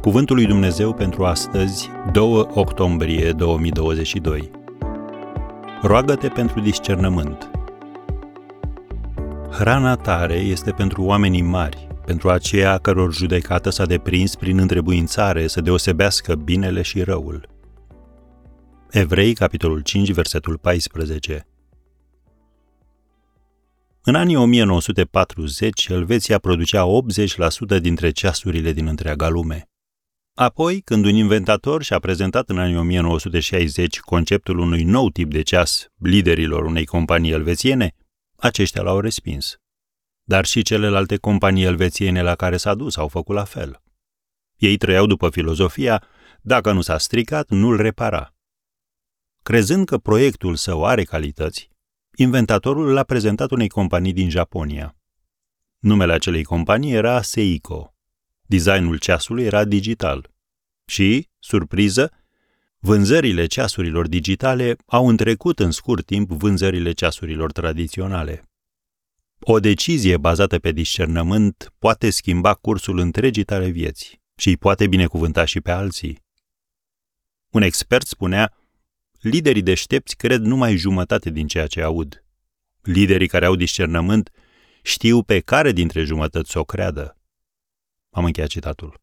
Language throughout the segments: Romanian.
Cuvântul lui Dumnezeu pentru astăzi, 2 octombrie 2022. Roagă-te pentru discernământ. Hrana tare este pentru oamenii mari, pentru aceia căror judecată s-a deprins prin întrebuințare să deosebească binele și răul. Evrei, capitolul 5, versetul 14. În anii 1940, Elveția producea 80% dintre ceasurile din întreaga lume. Apoi, când un inventator și-a prezentat în anii 1960 conceptul unui nou tip de ceas liderilor unei companii elvețiene, aceștia l-au respins. Dar și celelalte companii elvețiene la care s-a dus au făcut la fel. Ei trăiau după filozofia, dacă nu s-a stricat, nu-l repara. Crezând că proiectul său are calități, inventatorul l-a prezentat unei companii din Japonia. Numele acelei companii era Seiko. Designul ceasului era digital. Și, surpriză, vânzările ceasurilor digitale au întrecut în scurt timp vânzările ceasurilor tradiționale. O decizie bazată pe discernământ poate schimba cursul întregii tale vieți și îi poate binecuvânta și pe alții. Un expert spunea, liderii deștepți cred numai jumătate din ceea ce aud. Liderii care au discernământ știu pe care dintre jumătăți să o creadă. Am încheiat citatul.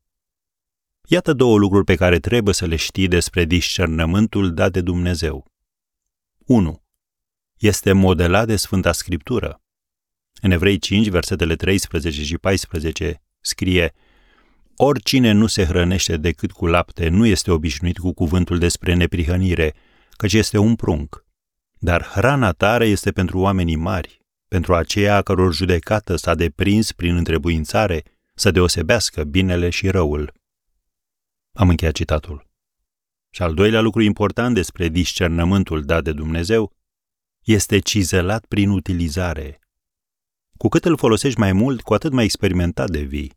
Iată două lucruri pe care trebuie să le știi despre discernământul dat de Dumnezeu. 1. Este modelat de Sfânta Scriptură. În Evrei 5, versetele 13 și 14, scrie Oricine nu se hrănește decât cu lapte nu este obișnuit cu cuvântul despre neprihănire, căci este un prunc. Dar hrana tare este pentru oamenii mari, pentru aceia a căror judecată s-a deprins prin întrebuințare să deosebească binele și răul. Am încheiat citatul. Și al doilea lucru important despre discernământul dat de Dumnezeu este cizelat prin utilizare. Cu cât îl folosești mai mult, cu atât mai experimentat devii.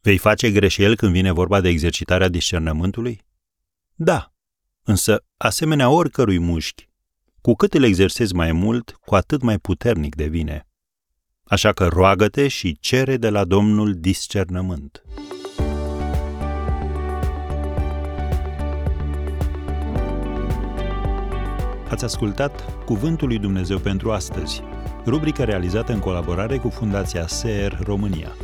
Vei face greșeli când vine vorba de exercitarea discernământului? Da, însă, asemenea oricărui mușchi, cu cât îl exersezi mai mult, cu atât mai puternic devine. Așa că roagă-te și cere de la Domnul discernământ. Ați ascultat Cuvântul lui Dumnezeu pentru astăzi, rubrica realizată în colaborare cu Fundația SER România.